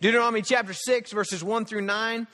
Deuteronomy chapter 6, verses 1 through 9.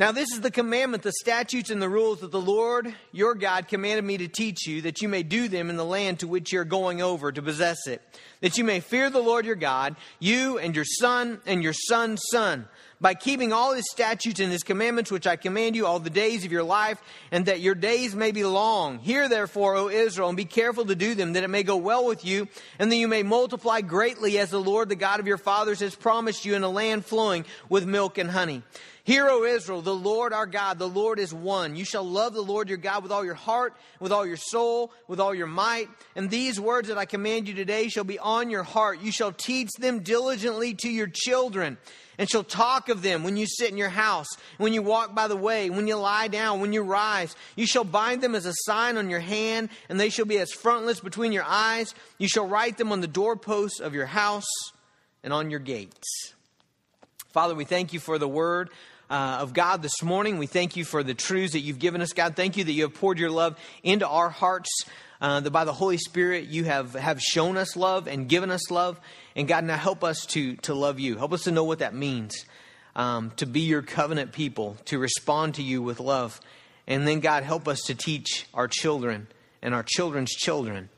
Now, this is the commandment, the statutes, and the rules that the Lord your God commanded me to teach you, that you may do them in the land to which you're going over to possess it, that you may fear the Lord your God, you and your son and your son's son, by keeping all his statutes and his commandments, which I command you all the days of your life, and that your days may be long. Hear therefore, O Israel, and be careful to do them, that it may go well with you, and that you may multiply greatly, as the Lord, the God of your fathers, has promised you in a land flowing with milk and honey. Hear, O Israel, the Lord our God, the Lord is one. You shall love the Lord your God with all your heart, with all your soul, with all your might. And these words that I command you today shall be on your heart. You shall teach them diligently to your children, and shall talk of them when you sit in your house, when you walk by the way, when you lie down, when you rise. You shall bind them as a sign on your hand, and they shall be as frontlets between your eyes. You shall write them on the doorposts of your house and on your gates. Father, we thank you for the word uh, of God this morning. We thank you for the truths that you've given us, God. Thank you that you have poured your love into our hearts. Uh, that by the Holy Spirit you have, have shown us love and given us love. And God, now help us to, to love you. Help us to know what that means. Um, to be your covenant people, to respond to you with love. And then, God, help us to teach our children and our children's children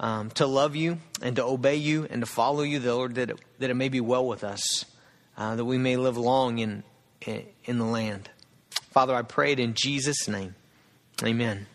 um, to love you and to obey you and to follow you, The Lord, that it, that it may be well with us, uh, that we may live long in, in the land. Father, I pray it in Jesus' name. Amen.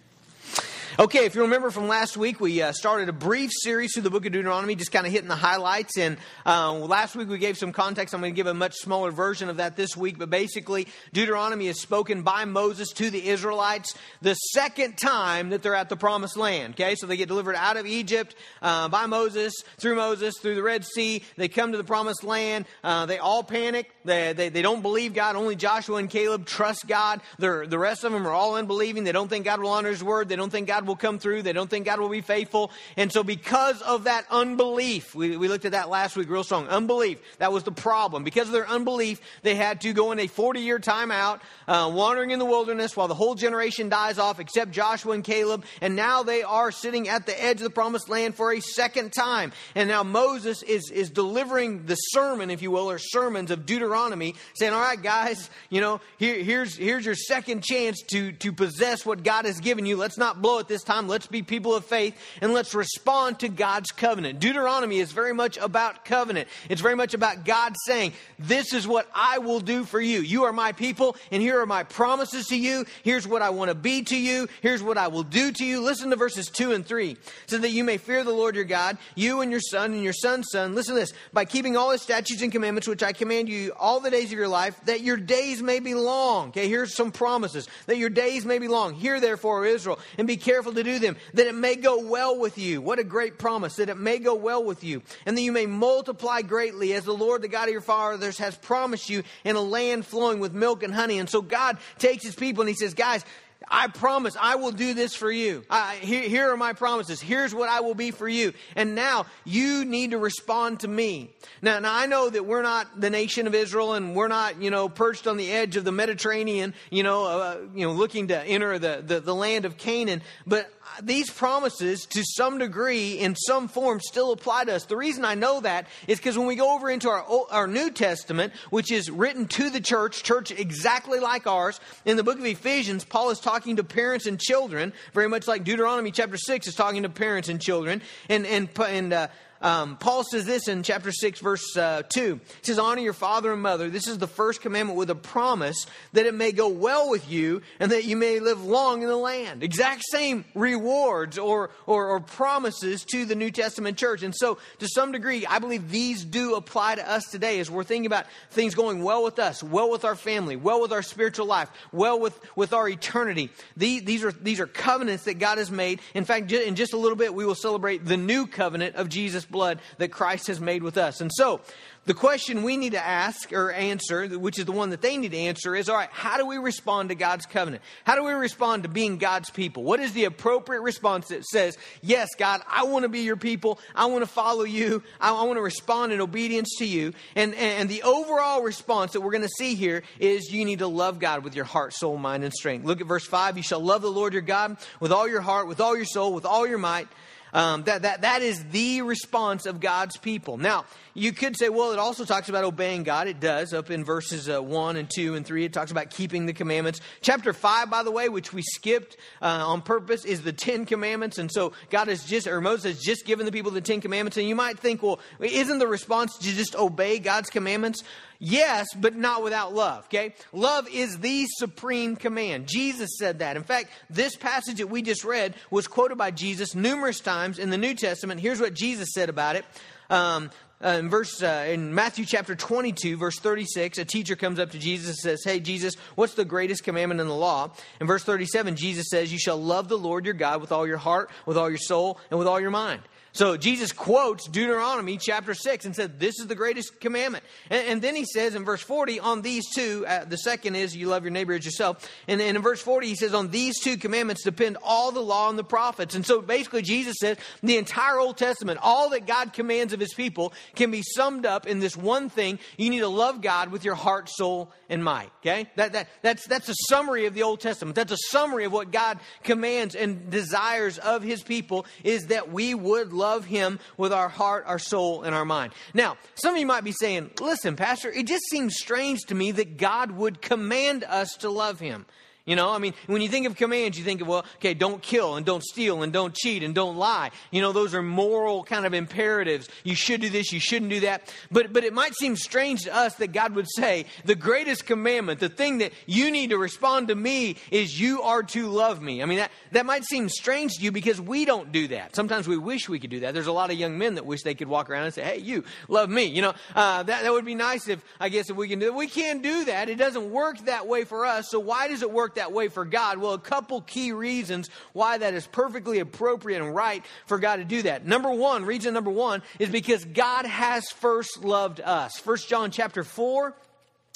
Okay, if you remember from last week, we uh, started a brief series through the book of Deuteronomy, just kind of hitting the highlights. And uh, last week we gave some context. I'm going to give a much smaller version of that this week. But basically, Deuteronomy is spoken by Moses to the Israelites the second time that they're at the promised land. Okay, so they get delivered out of Egypt uh, by Moses, through Moses, through the Red Sea. They come to the promised land. Uh, they all panic. They, they, they, don't believe God. Only Joshua and Caleb trust God. They're, the rest of them are all unbelieving. They don't think God will honor his word. They don't think God will come through. They don't think God will be faithful. And so, because of that unbelief, we, we looked at that last week real strong. Unbelief, that was the problem. Because of their unbelief, they had to go in a 40 year timeout, uh, wandering in the wilderness while the whole generation dies off except Joshua and Caleb. And now they are sitting at the edge of the promised land for a second time. And now Moses is, is delivering the sermon, if you will, or sermons of Deuteronomy, saying, All right, guys, you know, here, here's, here's your second chance to, to possess what God has given you. Let's not blow it this time. Let's be people of faith and let's respond to God's covenant. Deuteronomy is very much about covenant. It's very much about God saying, This is what I will do for you. You are my people, and here are my promises to you. Here's what I want to be to you. Here's what I will do to you. Listen to verses 2 and 3. So that you may fear the Lord your God, you and your son and your son's son. Listen to this. By keeping all his statutes and commandments, which I command you all the days of your life, that your days may be long. Okay, here's some promises. That your days may be long. Hear therefore, Israel, and be careful to do them, that it may go well with you. What a great promise, that it may go well with you, and that you may multiply greatly, as the Lord, the God of your fathers, has promised you in a land flowing with milk and honey. And so God takes his people and he says, Guys, I promise I will do this for you. I, here, here, are my promises. Here's what I will be for you. And now you need to respond to me. Now, now I know that we're not the nation of Israel and we're not, you know, perched on the edge of the Mediterranean, you know, uh, you know, looking to enter the, the, the land of Canaan. But these promises, to some degree, in some form, still apply to us. The reason I know that is because when we go over into our, our New Testament, which is written to the church, church exactly like ours, in the book of Ephesians, Paul is talking to parents and children, very much like Deuteronomy chapter 6 is talking to parents and children. And, and, and uh, um, Paul says this in chapter 6, verse uh, 2. He says, Honor your father and mother. This is the first commandment with a promise that it may go well with you and that you may live long in the land. Exact same rewards or, or, or promises to the New Testament church. And so, to some degree, I believe these do apply to us today as we're thinking about things going well with us, well with our family, well with our spiritual life, well with, with our eternity. These, these, are, these are covenants that God has made. In fact, in just a little bit, we will celebrate the new covenant of Jesus' blood that Christ has made with us. And so, the question we need to ask or answer, which is the one that they need to answer, is all right, how do we respond to God's covenant? How do we respond to being God's people? What is the appropriate response that says, Yes, God, I want to be your people. I want to follow you. I, want to respond in obedience to you. And, and the overall response that we're going to see here is you need to love God with your heart, soul, mind, and strength. Look at verse 5. You shall love the Lord your God with all your heart, with all your soul, with all your might. Um, that, that, that is the response of God's people. Now, you could say, well, it also talks about obeying God. It does. Up in verses uh, 1 and 2 and 3, it talks about keeping the commandments. Chapter 5, by the way, which we skipped uh, on purpose, is the Ten Commandments. And so God has just, or Moses has just given the people the Ten Commandments. And you might think, well, isn't the response to just obey God's commandments? Yes, but not without love, okay? Love is the supreme command. Jesus said that. In fact, this passage that we just read was quoted by Jesus numerous times in the New Testament. Here's what Jesus said about it. Um, uh, in verse uh, in Matthew chapter 22 verse 36 a teacher comes up to Jesus and says hey Jesus what's the greatest commandment in the law in verse 37 Jesus says you shall love the Lord your God with all your heart with all your soul and with all your mind so Jesus quotes Deuteronomy chapter 6 and said, This is the greatest commandment. And, and then he says in verse 40, On these two, uh, the second is you love your neighbor as yourself. And, and in verse 40, he says, On these two commandments depend all the law and the prophets. And so basically, Jesus says the entire Old Testament, all that God commands of his people, can be summed up in this one thing. You need to love God with your heart, soul, and might. Okay? That, that, that's, that's a summary of the Old Testament. That's a summary of what God commands and desires of his people is that we would love love Him with our heart, our soul, and our mind. Now, some of you might be saying, listen, Pastor, it just seems strange to me that God would command us to love Him. You know, I mean, when you think of commands, you think of, well, okay, don't kill and don't steal and don't cheat and don't lie. You know, those are moral kind of imperatives. You should do this, you shouldn't do that. But, but it might seem strange to us that God would say, the greatest commandment, the thing that you need to respond to me is you are to love me. I mean, that, that might seem strange to you because we don't do that. Sometimes we wish we could do that. There's a lot of young men that wish they could walk around and say, hey, you, love me. You know, uh, that, that would be nice if, I guess, if we can do it. We can't do that. It doesn't work that way for us. So why does it work that way for God? Well, a couple key reasons why that is perfectly appropriate and right for God to do that. Number one, reason number one is because God has first loved us. First John chapter 4,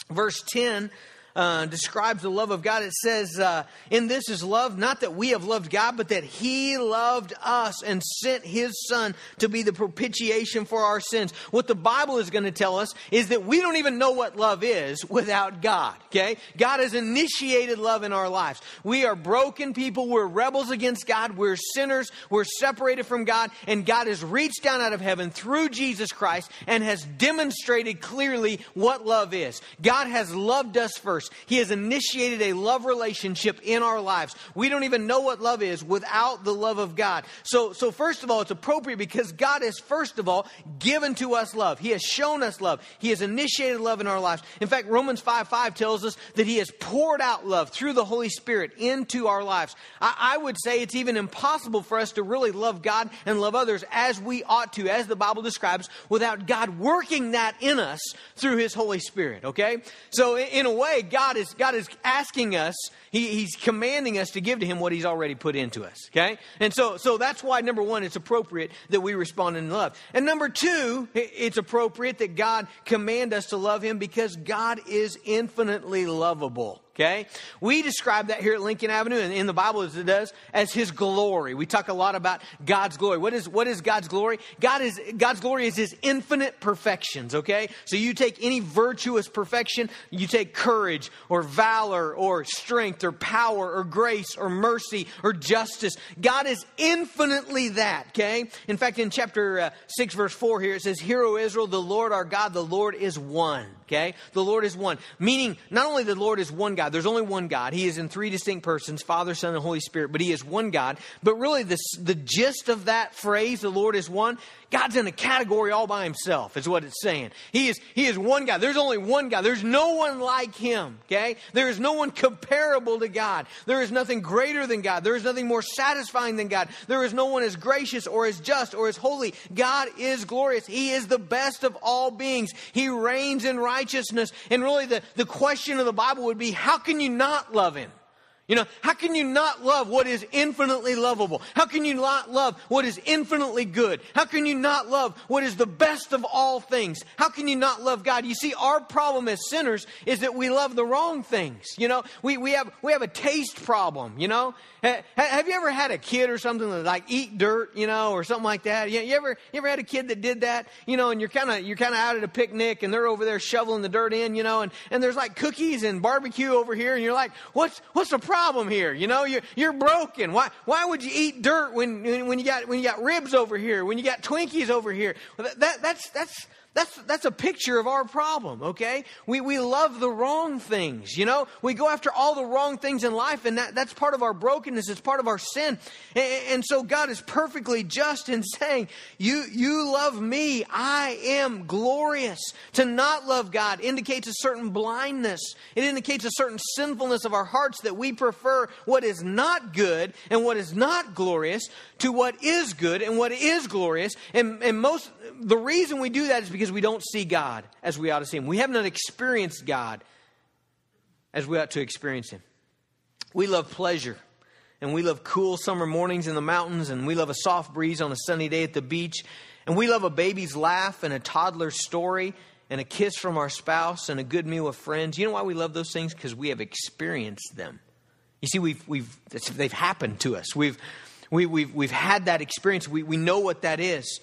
verse 10 uh, describes the love of God. It says, uh, In this is love, not that we have loved God, but that He loved us and sent His Son to be the propitiation for our sins. What the Bible is going to tell us is that we don't even know what love is without God, okay? God has initiated love in our lives. We are broken people. We're rebels against God. We're sinners. We're separated from God. And God has reached down out of heaven through Jesus Christ and has demonstrated clearly what love is. God has loved us first first. He has initiated a love relationship in our lives. We don't even know what love is without the love of God. So, so first of all, it's appropriate because God has first of all given to us love. He has shown us love. He has initiated love in our lives. In fact, Romans 5 5 tells us that He has poured out love through the Holy Spirit into our lives. I, I would say it's even impossible for us to really love God and love others as we ought to, as the Bible describes, without God working that in us through His Holy Spirit. Okay? So, in, in a way, God is, God is asking us, he, He's commanding us to give to Him what He's already put into us. Okay? And so, so that's why, number one, it's appropriate that we respond in love. And number two, it's appropriate that God command us to love Him because God is infinitely lovable. Okay? We describe that here at Lincoln Avenue, and in the Bible as it does, as His glory. We talk a lot about God's glory. What is, what is God's glory? God is, God's glory is His infinite perfections, okay? So you take any virtuous perfection, you take courage or valor or strength or power or grace or mercy or justice. God is infinitely that, okay? In fact, in chapter uh, 6, verse 4 here, it says, Hear, O Israel, the Lord our God, the Lord is one. Okay? The Lord is one. Meaning, not only the Lord is one God, there's only one God. He is in three distinct persons Father, Son, and Holy Spirit, but He is one God. But really, the, the gist of that phrase, the Lord is one, God's in a category all by himself, is what it's saying. He is, he is one God. There's only one God. There's no one like him, okay? There is no one comparable to God. There is nothing greater than God. There is nothing more satisfying than God. There is no one as gracious or as just or as holy. God is glorious. He is the best of all beings. He reigns in righteousness. And really, the, the question of the Bible would be how can you not love him? You know, how can you not love what is infinitely lovable? How can you not love what is infinitely good? How can you not love what is the best of all things? How can you not love God? You see, our problem as sinners is that we love the wrong things. You know, we, we have we have a taste problem, you know? Have you ever had a kid or something that like eat dirt, you know, or something like that? You, ever you ever had a kid that did that, you know, and you're kind of you're kind of out at a picnic and they're over there shoveling the dirt in, you know, and, and there's like cookies and barbecue over here, and you're like, what's what's the problem? Problem here? You know, you're, you're broken. Why, why would you eat dirt when, when, you got, when you got ribs over here, when you got Twinkies over here? That, that, that's, that's, that's, that's a picture of our problem, okay? We, we love the wrong things, you know? We go after all the wrong things in life, and that, that's part of our brokenness. It's part of our sin. And, and so God is perfectly just in saying, you, you love me. I am glorious. To not love God indicates a certain blindness. It indicates a certain sinfulness of our hearts that we prefer what is not good and what is not glorious to what is good and what is glorious. And, and most, the reason we do that is because we don't see God as we ought to see Him. We have not experienced God as we ought to experience Him. We love pleasure, and we love cool summer mornings in the mountains, and we love a soft breeze on a sunny day at the beach, and we love a baby's laugh and a toddler's story and a kiss from our spouse and a good meal with friends. You know why we love those things? Because we have experienced them. You see, we've, we've, they've happened to us. We've, we, have we've, we've had that experience. We, we know what that is.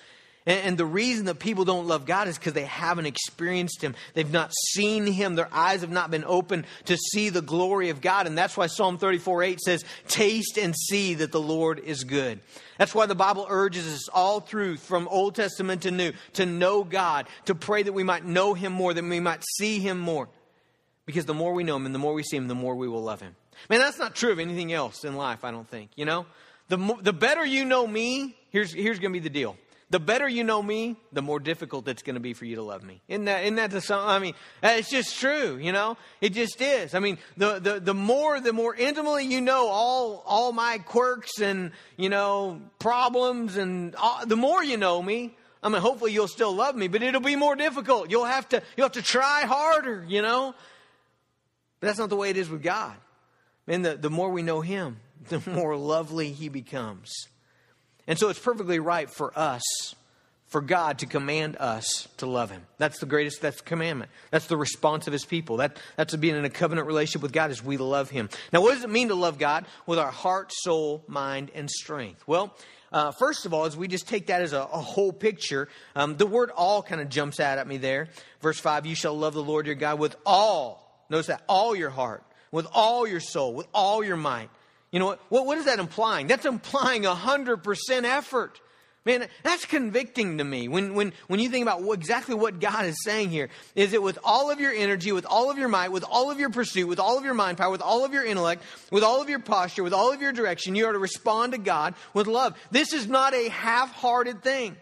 And, the reason that people don't love God is because they haven't experienced Him. They've not seen Him. Their eyes have not been open to see the glory of God. And that's why Psalm 34 8 says, Taste and see that the Lord is good. That's why the Bible urges us all through, from Old Testament to New, to know God, to pray that we might know Him more, that we might see Him more. Because the more we know Him and the more we see Him, the more we will love Him. Man, that's not true of anything else in life, I don't think. You know? The, the better you know me, here's, here's going to be the deal. The better you know me, the more difficult it's going to be for you to love me. Isn't that, isn't that the song? I mean, it's just true, you know? It just is. I mean, the, the, the more, the more intimately you know all, all my quirks and, you know, problems and all, the more you know me, I mean, hopefully you'll still love me, but it'll be more difficult. You'll have to, you'll have to try harder, you know? But that's not the way it is with God. Man, the, the more we know Him, the more lovely he becomes. And so it's perfectly right for us, for God to command us to love him. That's the greatest, that's the commandment. That's the response of his people. That, that's being in a covenant relationship with God is we love him. Now, what does it mean to love God? With our heart, soul, mind, and strength. Well, uh, first of all, as we just take that as a, a whole picture, um, the word all kind of jumps out at me there. Verse 5, you shall love the Lord your God with all, notice that, all your heart, with all your soul, with all your might. You know what? What is that implying? That's implying 100% effort. Man, that's convicting to me. When, when, when you think about exactly what God is saying here, is it with all of your energy, with all of your might, with all of your pursuit, with all of your mind power, with all of your intellect, with all of your posture, with all of your direction, you are to respond to God with love. This is not a half hearted thing.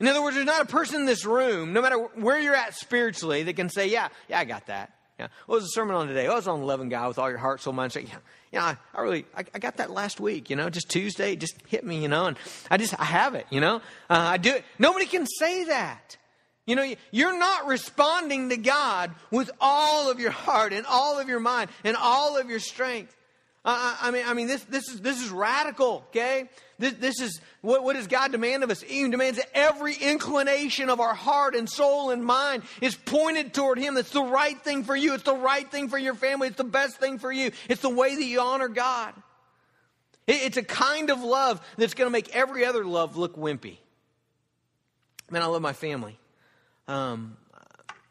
In other words, there's not a person in this room, no matter where you're at spiritually, that can say, Yeah, yeah, I got that. Yeah. What was the sermon on today? Oh, I was on loving God with all your heart, soul, mind, strength. Yeah, I, I really, I, I, got that last week, you know, just Tuesday, just hit me, you know, and I just, I have it, you know. Uh, I do it. Nobody can say that. You know, you're not responding to God with all of your heart and all of your mind and all of your strength. I, I mean, I mean, this, this is, this is radical, okay? This, this is, what, what does God demand of us? He demands that every inclination of our heart and soul and mind is pointed toward Him. It's the right thing for you. It's the right thing for your family. It's the best thing for you. It's the way that you honor God. It, it's a kind of love that's going to make every other love look wimpy. Man, I love my family. Um,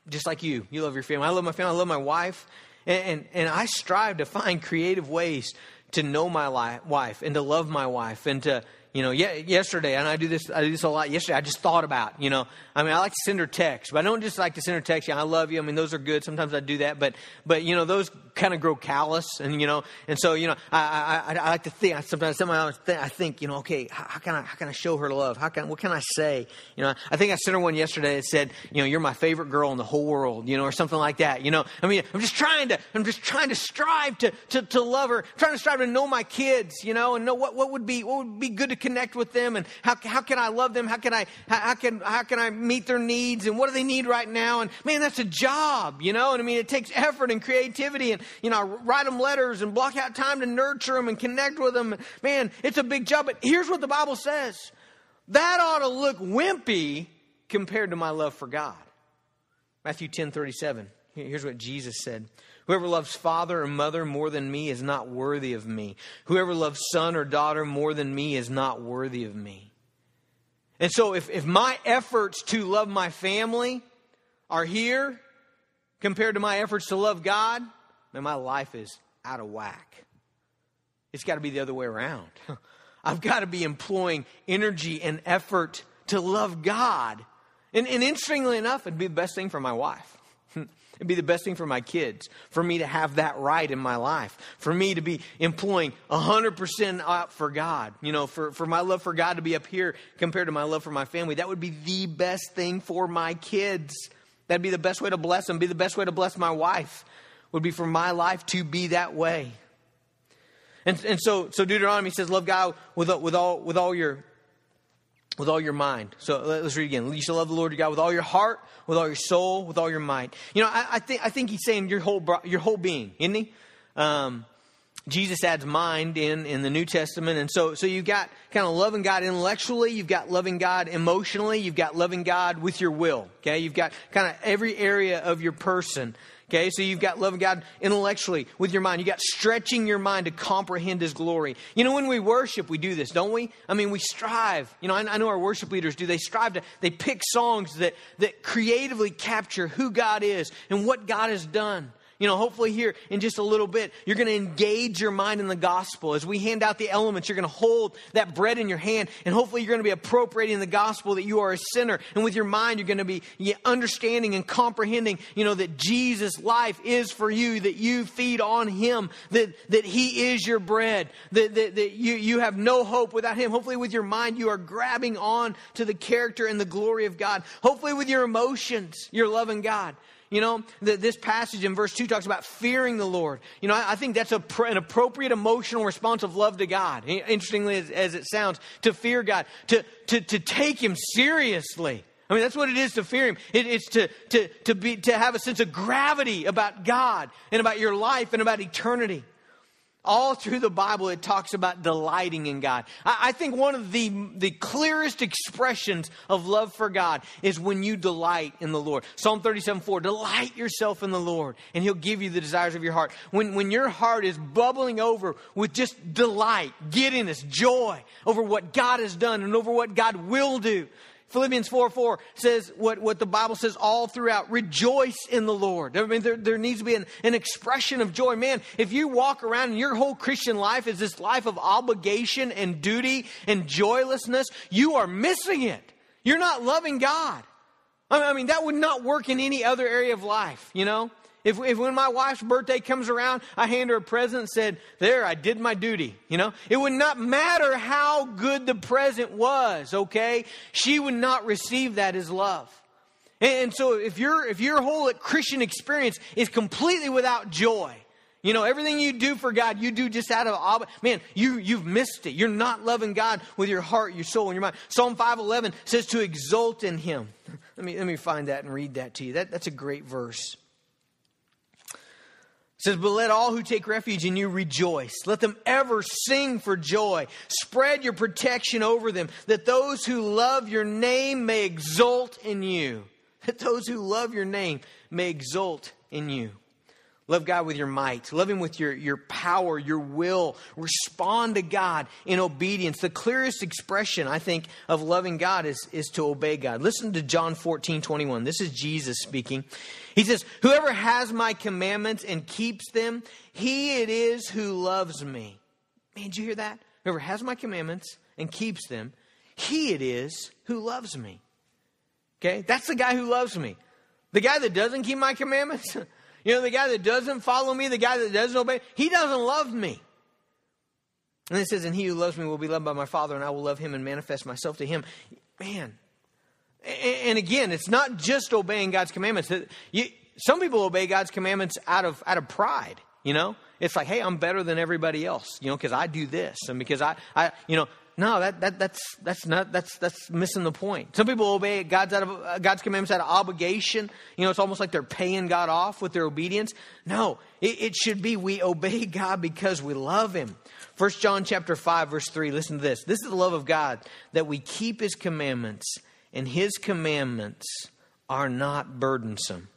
just like you. You love your family. I love my family. I love my wife. And, and, and I strive to find creative ways to know my wife and to love my wife and to you know, yesterday, and I do this, I do this a lot. Yesterday, I just thought about, you know, I mean, I like to send her texts, but I don't just like to send her texts. Yeah, I love you. I mean, those are good. Sometimes I do that, but, but you know, those kind of grow callous, and you know, and so you know, I, I, I like to think. I sometimes, sometimes I think, you know, okay, how, can I, how can I show her love? How can, what can I say? You know, I think I sent her one yesterday that said, you know, you're my favorite girl in the whole world, you know, or something like that. You know, I mean, I'm just trying to, I'm just trying to strive to, to, to love her, I'm trying to strive to know my kids, you know, and know what, what would be, what would be good to connect with them and and how, how can I love them? How can I, how, how, can, how can I meet their needs and what do they need right now? And man, that's a job, you know? And I mean, it takes effort and creativity and, you know, write them letters and block out time to nurture them and connect with them. Man, it's a big job. But here's what the Bible says. That ought to look wimpy compared to my love for God. Matthew 10 37. Here's what Jesus said. Whoever loves father or mother more than me is not worthy of me. Whoever loves son or daughter more than me is not worthy of me. And so, if, if my efforts to love my family are here compared to my efforts to love God, then my life is out of whack. It's got to be the other way around. I've got to be employing energy and effort to love God. And, and interestingly enough, it'd be the best thing for my wife. It'd be the best thing for my kids, for me to have that right in my life, for me to be employing 100% up for God, you know, for, for my love for God to be up here compared to my love for my family. That would be the best thing for my kids. That'd be the best way to bless them, be the best way to bless my wife, would be for my life to be that way. And, and so, so Deuteronomy says, love God with, with, all, with all your with all your mind. So let's read again. You shall love the Lord your God with all your heart, with all your soul, with all your might. You know, I, I think I think he's saying your whole your whole being, isn't he? Um, Jesus adds mind in in the New Testament, and so so you've got kind of loving God intellectually, you've got loving God emotionally, you've got loving God with your will. Okay, you've got kind of every area of your person. Okay, so you've got loving God intellectually with your mind. You got stretching your mind to comprehend His glory. You know, when we worship, we do this, don't we? I mean, we strive. You know, I, I know our worship leaders do. They strive to, they pick songs that, that creatively capture who God is and what God has done. You know, hopefully, here in just a little bit, you're going to engage your mind in the gospel. As we hand out the elements, you're going to hold that bread in your hand, and hopefully, you're going to be appropriating the gospel that you are a sinner. And with your mind, you're going to be understanding and comprehending, you know, that Jesus' life is for you, that you feed on Him, that, that He is your bread, that, that, that you, you have no hope without Him. Hopefully, with your mind, you are grabbing on to the character and the glory of God. Hopefully, with your emotions, you're loving God. You know, the, this passage in verse 2 talks about fearing the Lord. You know, I, I think that's a, an appropriate emotional response of love to God. Interestingly, as, as it sounds, to fear God, to, to, to take Him seriously. I mean, that's what it is to fear Him. It, it's to, to, to, be, to have a sense of gravity about God and about your life and about eternity. All through the Bible, it talks about delighting in God. I, I, think one of the, the clearest expressions of love for God is when you delight in the Lord. Psalm 37 4, delight yourself in the Lord, and He'll give you the desires of your heart. When, when your heart is bubbling over with just delight, giddiness, joy over what God has done and over what God will do, Philippians 4 4 says what, what the Bible says all throughout rejoice in the Lord. I mean, there, there needs to be an, an expression of joy. Man, if you walk around and your whole Christian life is this life of obligation and duty and joylessness, you are missing it. You're not loving God. I mean, that would not work in any other area of life, you know? If, if when my wife's birthday comes around, I hand her a present and said, There, I did my duty. You know, it would not matter how good the present was, okay? She would not receive that as love. And, and so if your if your whole Christian experience is completely without joy, you know, everything you do for God, you do just out of man, you you've missed it. You're not loving God with your heart, your soul, and your mind. Psalm 511 says to exult in him. Let me let me find that and read that to you. That, that's a great verse says, But let all who take refuge in you rejoice. Let them ever sing for joy. Spread your protection over them, that those who love your name may exult in you. That those who love your name may exult in you. Love God with your might. Love Him with your, your power, your will. Respond to God in obedience. The clearest expression, I think, of loving God is, is to obey God. Listen to John 14, 21. This is Jesus speaking. He says, Whoever has my commandments and keeps them, he it is who loves me. Man, did you hear that? Whoever has my commandments and keeps them, he it is who loves me. Okay? That's the guy who loves me. The guy that doesn't keep my commandments, You know, the guy that doesn't follow me, the guy that doesn't obey, he doesn't love me. And it says, And he who loves me will be loved by my Father, and I will love him and manifest myself to him. Man. And again, it's not just obeying God's commandments. some people obey God's commandments out of, out of pride, you know? It's like, hey, I'm better than everybody else, you know, because I do this. And because I, I you know, no, that, that, that's, that's, not, that's, that's missing the point. Some people obey God's, out of, uh, God's commandments out of obligation. You know, it's almost like they're paying God off with their obedience. No, it, it should be we obey God because we love Him. 1 John chapter 5, verse 3, listen to this. This is the love of God, that we keep His commandments, and His commandments are not burdensome.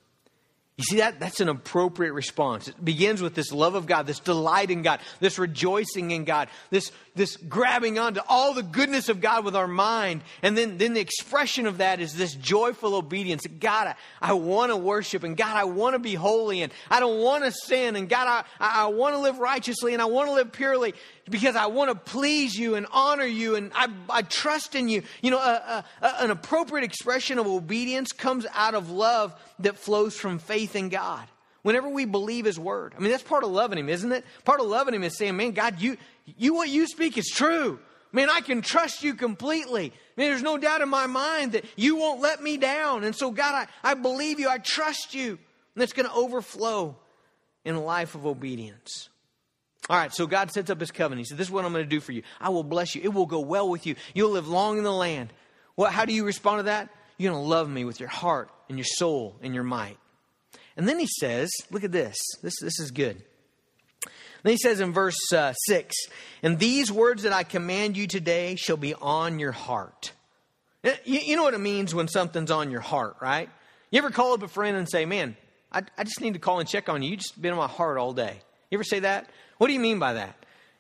You see that? That's an appropriate response. It begins with this love of God, this delight in God, this rejoicing in God, this, this grabbing onto all the goodness of God with our mind. And then, then the expression of that is this joyful obedience. God, I, I want to worship, and God, I want to be holy, and I don't want to sin, and God, I, I want to live righteously, and I want to live purely because I want to please you and honor you and I, I trust in you. You know, a, a, an appropriate expression of obedience comes out of love that flows from faith in God. Whenever we believe His word, I mean, that's part of loving Him, isn't it? Part of loving Him is saying, man, God, you, you what you speak is true. Man, I can trust you completely. Man, there's no doubt in my mind that you won't let me down. And so, God, I, I believe you. I trust you. And it's going to overflow in a life of obedience. All right, so God sets up his covenant. He said, This is what I'm going to do for you. I will bless you. It will go well with you. You'll live long in the land. Well, how do you respond to that? You're going to love me with your heart and your soul and your might. And then he says, Look at this. This, this is good. Then he says in verse uh, 6 And these words that I command you today shall be on your heart. You, you know what it means when something's on your heart, right? You ever call up a friend and say, Man, I, I just need to call and check on you. You just been on my heart all day. You ever say that? What do you mean by that?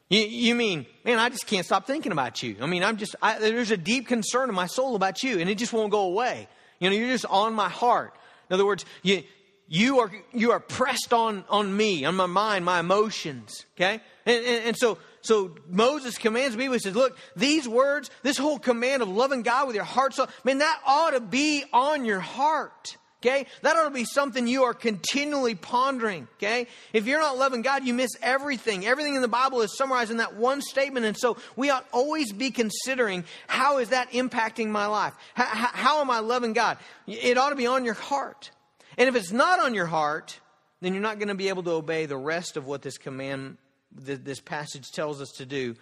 You, you mean, man, I just can't stop thinking about you. I mean, I'm just, I, there's a deep concern in my soul about you, and it just won't go away. You know, you're just on my heart. In other words, you, you are, you are pressed on, on me, on my mind, my emotions. Okay? And, and, and so, so Moses commands me, he says, look, these words, this whole command of loving God with your heart, so, man, that ought to be on your heart. Okay? That ought to be something you are continually pondering. Okay? If you're not loving God, you miss everything. Everything in the Bible is summarized in that one statement. And so we ought always be considering how is that impacting my life? How, how, how am I loving God? It ought to be on your heart. And if it's not on your heart, then you're not going to be able to obey the rest of what this command, this passage tells us to do,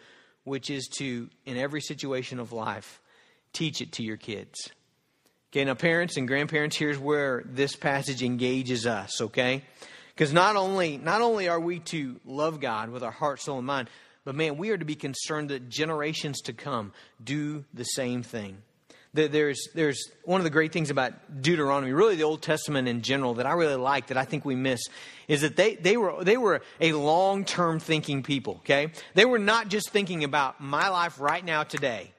which is to, in every situation of life, teach it to your kids. Okay, now parents and grandparents, here's where this passage engages us, okay? Because not only not only are we to love God with our heart, soul, and mind, but man, we are to be concerned that generations to come do the same thing. There's, there's one of the great things about Deuteronomy, really the Old Testament in general, that I really like, that I think we miss, is that they, they, were, they were a long term thinking people, okay? They were not just thinking about my life right now today.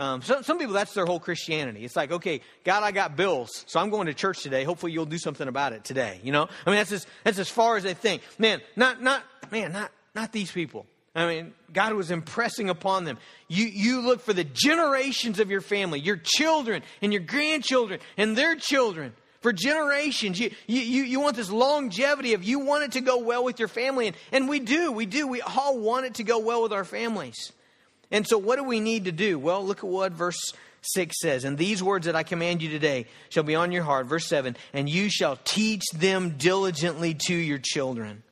Um, so, some people, that's their whole Christianity. It's like, okay, God, I got bills, so I'm going to church today. Hopefully, you'll do something about it today. You know, I mean, that's as, that's as far as they think. Man, not, not, man, not, not these people. I mean, God was impressing upon them. You, you look for the generations of your family, your children and your grandchildren and their children for generations. You, you, you want this longevity of you want it to go well with your family. And, and we do, we do. We all want it to go well with our families. And so, what do we need to do? Well, look at what verse 6 says. And these words that I command you today shall be on your heart. Verse 7 And you shall teach them diligently to your children.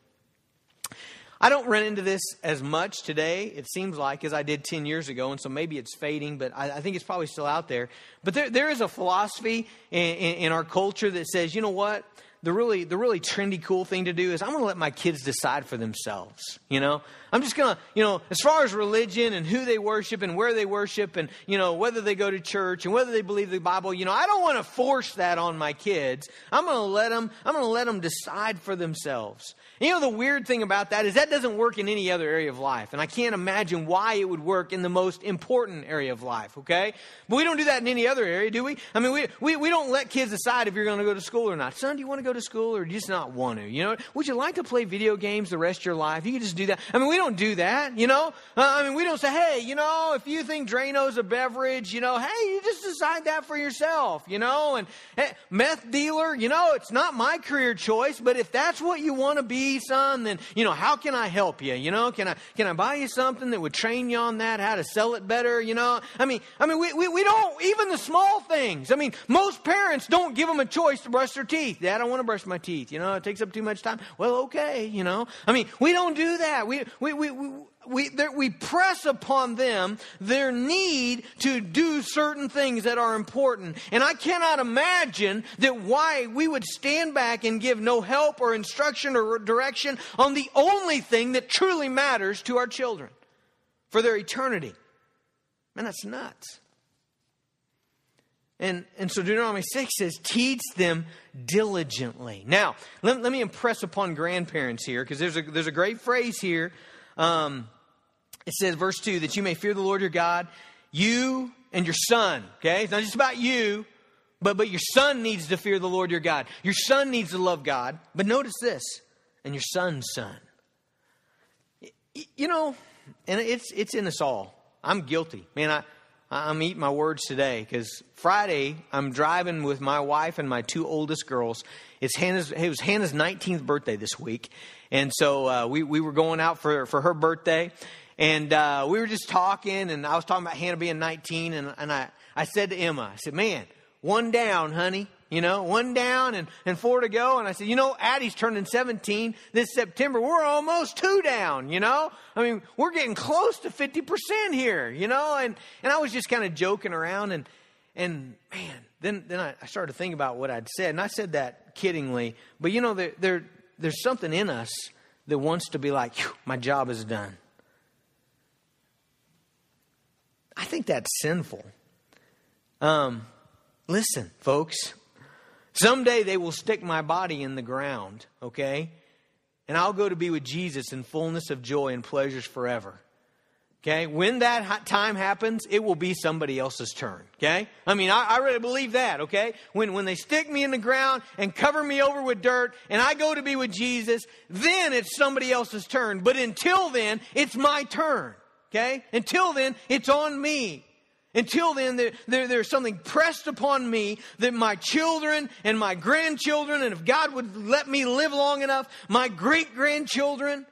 I don't run into this as much today, it seems like, as I did 10 years ago, and so maybe it's fading, but I, I think it's probably still out there. But there, there is a philosophy in, in, in our culture that says, you know what? The really the really trendy cool thing to do is I'm going to let my kids decide for themselves. You know, I'm just going to you know as far as religion and who they worship and where they worship and you know whether they go to church and whether they believe the Bible. You know, I don't want to force that on my kids. I'm going to let them. I'm going to let them decide for themselves. You know, the weird thing about that is that doesn't work in any other area of life. And I can't imagine why it would work in the most important area of life, okay? But we don't do that in any other area, do we? I mean, we, we, we don't let kids decide if you're going to go to school or not. Son, do you want to go to school or do you just not want to? You know, would you like to play video games the rest of your life? You can just do that. I mean, we don't do that, you know? Uh, I mean, we don't say, hey, you know, if you think Drano's a beverage, you know, hey, you just decide that for yourself, you know? And hey, meth dealer, you know, it's not my career choice, but if that's what you want to be, son, then, you know, how can I help you? You know, can I, can I buy you something that would train you on that, how to sell it better? You know, I mean, I mean, we, we, we don't, even the small things. I mean, most parents don't give them a choice to brush their teeth. Dad, I want to brush my teeth. You know, it takes up too much time. Well, okay, you know, I mean, we don't do that. We, we, we, we we, we press upon them their need to do certain things that are important. And I cannot imagine that why we would stand back and give no help or instruction or direction on the only thing that truly matters to our children for their eternity. Man, that's nuts. And, and so Deuteronomy 6 says, teach them diligently. Now, let, let me impress upon grandparents here, because there's a, there's a great phrase here. Um, it says, verse 2, that you may fear the Lord your God, you and your son. Okay? It's not just about you, but, but your son needs to fear the Lord your God. Your son needs to love God. But notice this, and your son's son. You know, and it's it's in us all. I'm guilty, man. I I'm eating my words today because Friday I'm driving with my wife and my two oldest girls. It's Hannah's. It was Hannah's 19th birthday this week, and so uh, we we were going out for for her birthday, and uh, we were just talking, and I was talking about Hannah being 19, and and I I said to Emma, I said, man, one down, honey you know, one down and, and four to go. And I said, you know, Addie's turning 17 this September. We're almost two down, you know? I mean, we're getting close to 50% here, you know? And, and I was just kind of joking around and, and man, then, then I, started to think about what I'd said. And I said that kiddingly, but you know, there, there, there's something in us that wants to be like, my job is done. I think that's sinful. Um, listen, folks, Someday they will stick my body in the ground, okay? And I'll go to be with Jesus in fullness of joy and pleasures forever. Okay? When that time happens, it will be somebody else's turn. Okay? I mean, I, I, really believe that. Okay? When, when they stick me in the ground and cover me over with dirt and I go to be with Jesus, then it's somebody else's turn. But until then, it's my turn. Okay? Until then, it's on me. Until then, there, there, there's something pressed upon me that my children and my grandchildren, and if God would let me live long enough, my great grandchildren,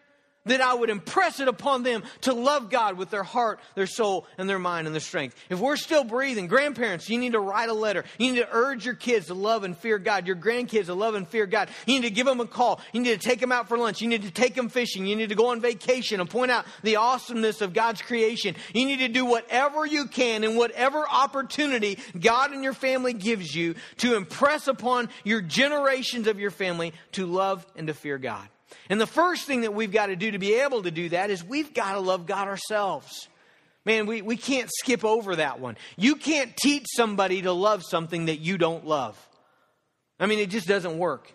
that I would impress it upon them to love God with their heart, their soul, and their mind and their strength. If we're still breathing, grandparents, you need to write a letter. You need to urge your kids to love and fear God, your grandkids to love and fear God. You need to give them a call. You need to take them out for lunch. You need to take them fishing. You need to go on vacation and point out the awesomeness of God's creation. You need to do whatever you can and whatever opportunity God and your family gives you to impress upon your generations of your family to love and to fear God. And the first thing that we've got to do to be able to do that is we've got to love God ourselves. Man, we, we can't skip over that one. You can't teach somebody to love something that you don't love. I mean, it just doesn't work.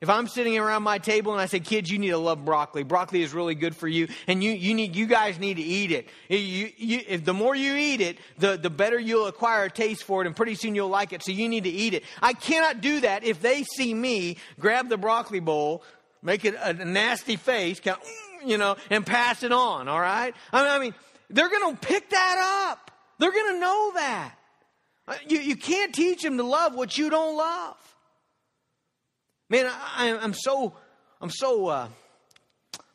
If I'm sitting around my table and I say, kids, you need to love broccoli. Broccoli is really good for you, and you, you, need, you guys need to eat it. You, you, if the more you eat it, the, the better you'll acquire a taste for it, and pretty soon you'll like it, so you need to eat it. I cannot do that if they see me grab the broccoli bowl, make it a nasty face, you know, and pass it on, all right? I mean, they're going to pick that up. They're going to know that. Uh, you, you can't teach them to love what you don't love. Man, I, am so, I'm so, uh,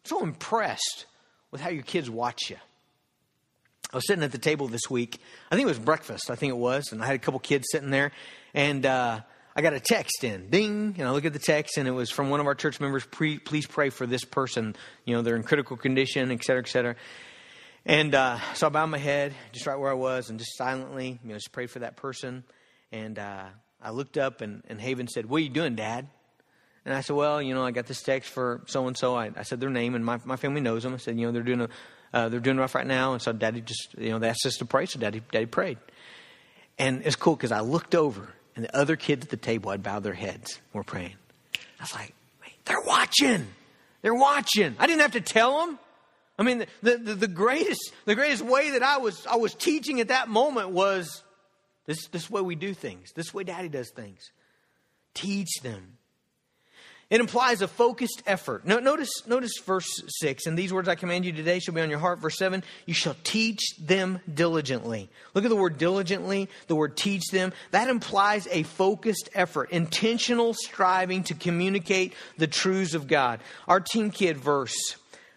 so impressed with how your kids watch you. I was sitting at the table this week. I think it was breakfast. I think it was, and I had a couple kids sitting there, and uh, I got a text in, ding, and I look at the text, and it was from one of our church members. please pray for this person. You know, they're in critical condition, et cetera, et cetera. And uh, so I bowed my head, just right where I was, and just silently, you know, just prayed for that person. And uh, I looked up, and, and Haven said, "What are you doing, Dad?" And I said, "Well, you know, I got this text for so and so. I said their name, and my my family knows them. I said, you know, they're doing a uh, they're doing rough right now, and so Daddy just, you know, they asked us to pray, so Daddy Daddy prayed. And it's cool because I looked over and the other kids at the table had bowed their heads. We're praying. I was like, they're watching. They're watching. I didn't have to tell them. I mean, the, the, the, greatest, the greatest way that I was, I was teaching at that moment was this, this way we do things. This way daddy does things. Teach them. It implies a focused effort. notice, notice verse 6. And these words I command you today shall be on your heart. Verse 7 You shall teach them diligently. Look at the word diligently, the word teach them. That implies a focused effort, intentional striving to communicate the truths of God. Our Team Kid verse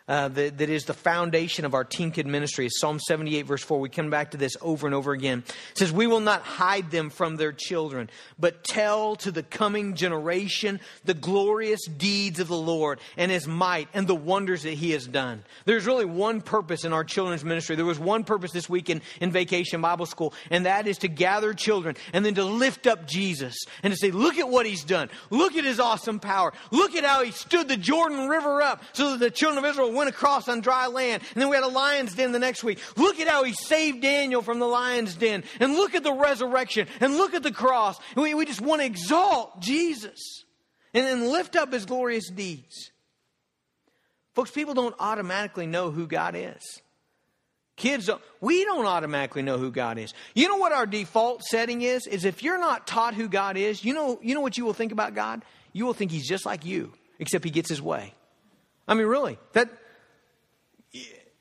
uh, that, that is the foundation of our Team Kid ministry. Is Psalm 78, verse 4. We come back to this over and over again. It says, We will not hide them from their children, but tell to the coming generation the glorious deeds of the Lord and his might and the wonders that he has done. There's really one purpose in our children's ministry. There was one purpose this week in, in Vacation Bible School, and that is to gather children and then to lift up Jesus and to say, Look at what he's done. Look at his awesome power. Look at how he stood the Jordan River up so that the children of Israel went across on dry land. And then we had a lion's den the next week. Look at how he saved Daniel from the lion's den. And look at the resurrection. And look at the cross. And we, we just want to exalt Jesus and then lift up his glorious deeds. Folks, people don't automatically know who God is. Kids don't, we don't automatically know who God is. You know what our default setting is? Is if you're not taught who God is, you know, you know what you will think about God? You will think he's just like you, except he gets his way. I mean, really, that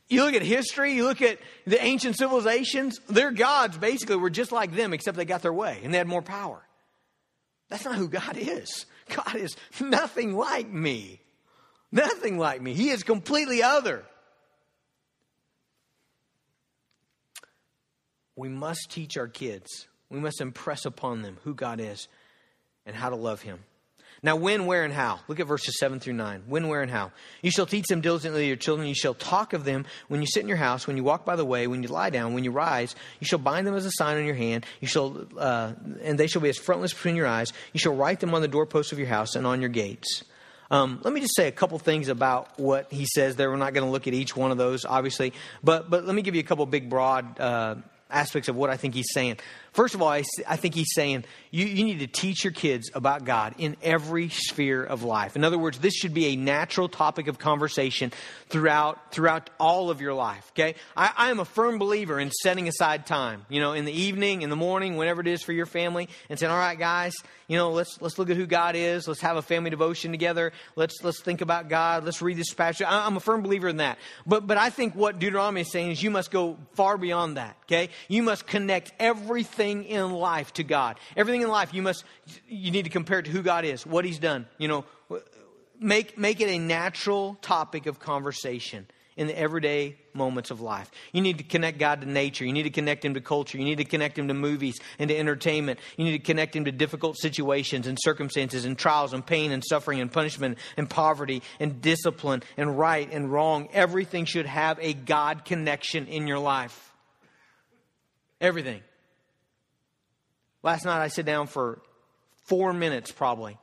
You look at history, you look at the ancient civilizations, their gods basically were just like them, except they got their way and they had more power. That's not who God is. God is nothing like me. Nothing like me. He is completely other. We must teach our kids, we must impress upon them who God is and how to love Him. Now, when, where, and how. Look at verses 7 through 9. When, where, and how. You shall teach them diligently to your children. You shall talk of them when you sit in your house, when you walk by the way, when you lie down, when you rise. You shall bind them as a sign on your hand. You shall, uh, and they shall be as frontlets between your eyes. You shall write them on the doorposts of your house and on your gates. Um, let me just say a couple things about what he says there. We're not going to look at each one of those, obviously, but but let me give you a couple big broad uh, aspects of what I think he's saying. First of all, I, I think he's saying you, you need to teach your kids about God in every sphere of life. In other words, this should be a natural topic of conversation throughout throughout all of your life. Okay, I, I am a firm believer in setting aside time. You know, in the evening, in the morning, whenever it is for your family, and saying, "All right, guys, you know, let's let's look at who God is. Let's have a family devotion together. Let's let's think about God. Let's read this passage." I, I'm a firm believer in that. But but I think what Deuteronomy is saying is you must go far beyond that. Okay, you must connect everything everything in life to God. Everything in life you must you need to compare to who God is, what he's done. You know, make make it a natural topic of conversation in the everyday moments of life. You need to connect God to nature. You need to connect Him to culture. You need to connect Him to movies and to entertainment. You need to connect Him to difficult situations and circumstances and trials and pain and suffering and punishment and poverty and discipline and right and wrong. Everything should have a God connection in your life. Everything. Last night I sat down for four minutes probably.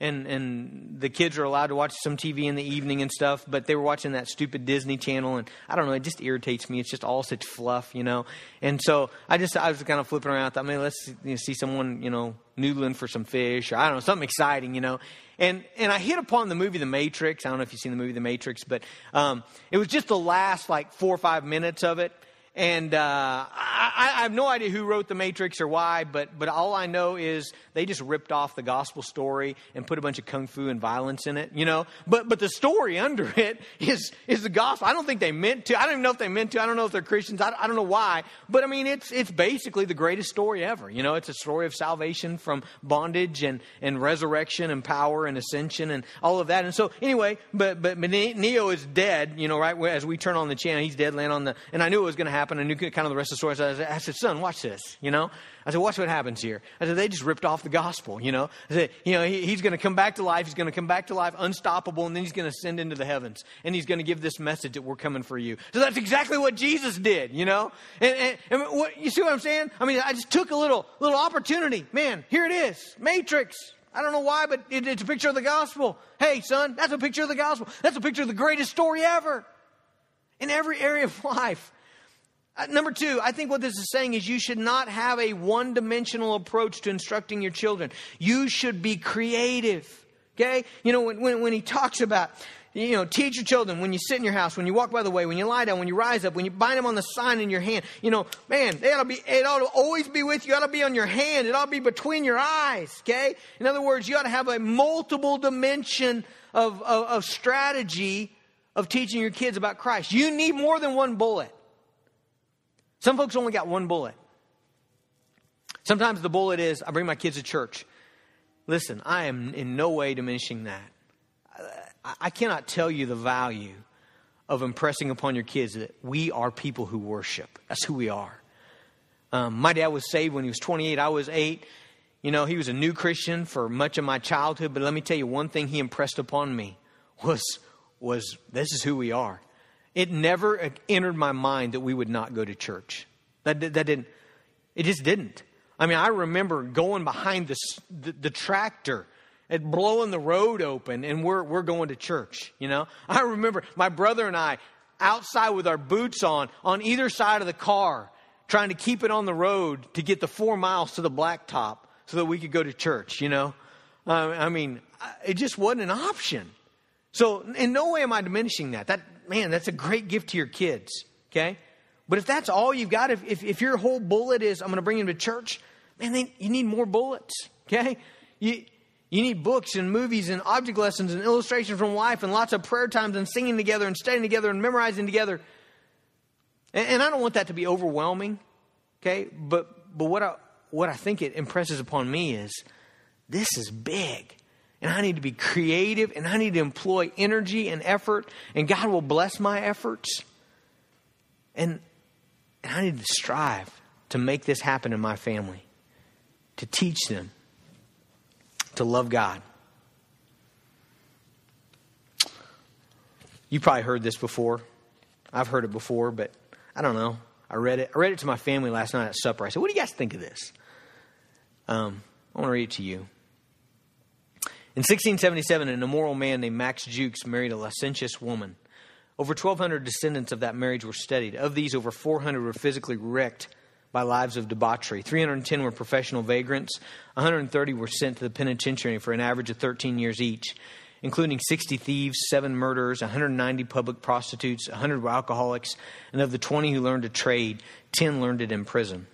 And, and the kids are allowed to watch some TV in the evening and stuff, but they were watching that stupid Disney Channel, and I don't know, it just irritates me. It's just all such fluff, you know. And so I just I was kind of flipping around. I thought, man, let's you know, see someone, you know, noodling for some fish, or I don't know, something exciting, you know. And and I hit upon the movie The Matrix. I don't know if you've seen the movie The Matrix, but um, it was just the last like four or five minutes of it and uh, I, I, have no idea who wrote The Matrix or why, but, but all I know is they just ripped off the gospel story and put a bunch of kung fu and violence in it, you know? But, but the story under it is, is the gospel. I don't think they meant to. I don't even know if they meant to. I don't know if they're Christians. I, I don't know why. But I mean, it's, it's basically the greatest story ever. You know, it's a story of salvation from bondage and, and resurrection and power and ascension and all of that. And so, anyway, but, but Neo is dead, you know, right? As we turn on the channel, he's dead, laying on the, and I knew it was going to happen happen. I knew kind of the rest of the story. So I, said, I said, son, watch this, you know? I said, watch what happens here. I said, they just ripped off the gospel, you know? I said, you know, he, he's going to come back to life. He's going to come back to life unstoppable, and then he's going to ascend into the heavens. And he's going to give this message that we're coming for you. So that's exactly what Jesus did, you know? And, and, and what, you see what I'm saying? I mean, I just took a little, little opportunity. Man, here it is. Matrix. I don't know why, but it, it's a picture of the gospel. Hey, son, that's a picture of the gospel. That's a picture of the greatest story ever. In every area of life. Uh, number two, I think what this is saying is you should not have a one dimensional approach to instructing your children. You should be creative. Okay? You know, when, when, when he talks about, you know, teach your children when you sit in your house, when you walk by the way, when you lie down, when you rise up, when you bind them on the sign in your hand. You know, man, they ought to be, it ought to always be with you. It ought to be on your hand. It ought to be between your eyes. Okay? In other words, you ought to have a multiple dimension of, of, of strategy of teaching your kids about Christ. You need more than one bullet. Some folks only got one bullet. Sometimes the bullet is I bring my kids to church. Listen, I am in no way diminishing that. I cannot tell you the value of impressing upon your kids that we are people who worship. That's who we are. Um, my dad was saved when he was 28. I was eight. You know, he was a new Christian for much of my childhood. But let me tell you, one thing he impressed upon me was was this is who we are. It never entered my mind that we would not go to church. That, that didn't, it just didn't. I mean, I remember going behind the, the, the tractor and blowing the road open, and we're, we're going to church, you know? I remember my brother and I outside with our boots on, on either side of the car, trying to keep it on the road to get the four miles to the blacktop so that we could go to church, you know? Uh, I mean, it just wasn't an option. So, in no way am I diminishing that. That man, that's a great gift to your kids, okay? But if that's all you've got, if, if, if your whole bullet is, I'm going to bring them to church, man, they, you need more bullets, okay? You, you need books and movies and object lessons and illustrations from life and lots of prayer times and singing together and studying together and memorizing together. And, and I don't want that to be overwhelming, okay? But, but what, I, what I think it impresses upon me is this is big. And I need to be creative and I need to employ energy and effort, and God will bless my efforts. And, and I need to strive to make this happen in my family, to teach them to love God. You probably heard this before. I've heard it before, but I don't know. I read it. I read it to my family last night at supper. I said, "What do you guys think of this?" Um, I want to read it to you. In 1677, an immoral man named Max Jukes married a licentious woman. Over 1,200 descendants of that marriage were studied. Of these, over 400 were physically wrecked by lives of debauchery. 310 were professional vagrants. 130 were sent to the penitentiary for an average of 13 years each, including 60 thieves, 7 murderers, 190 public prostitutes, 100 were alcoholics, and of the 20 who learned a trade, 10 learned it in prison.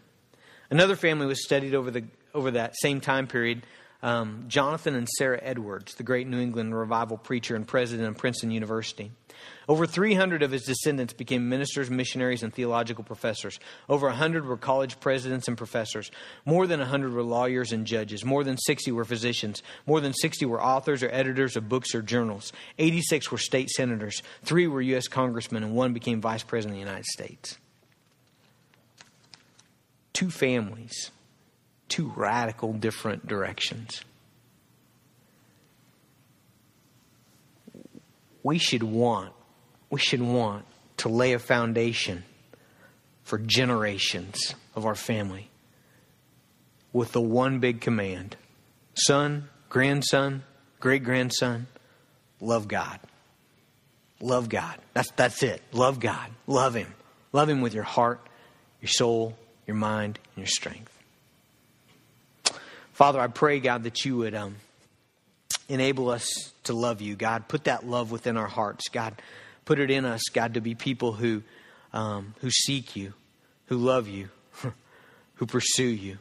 Another family was studied over, the, over that same time period. Um, Jonathan and Sarah Edwards, the great New England revival preacher and president of Princeton University. Over 300 of his descendants became ministers, missionaries, and theological professors. Over 100 were college presidents and professors. More than 100 were lawyers and judges. More than 60 were physicians. More than 60 were authors or editors of books or journals. 86 were state senators. Three were U.S. congressmen, and one became vice president of the United States. Two families, two radical different directions. We should want we should want to lay a foundation for generations of our family with the one big command son, grandson, great grandson, love God. Love God. That's, that's it. Love God. Love Him. Love Him with your heart, your soul, your mind, and your strength. Father, I pray, God, that you would um, enable us to love you. God, put that love within our hearts. God, Put it in us, God, to be people who, um, who seek you, who love you, who pursue you.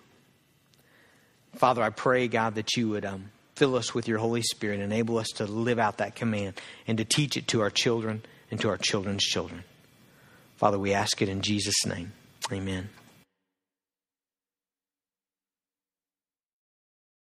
Father, I pray, God, that you would um, fill us with your Holy Spirit, enable us to live out that command and to teach it to our children and to our children's children. Father, we ask it in Jesus' name. Amen.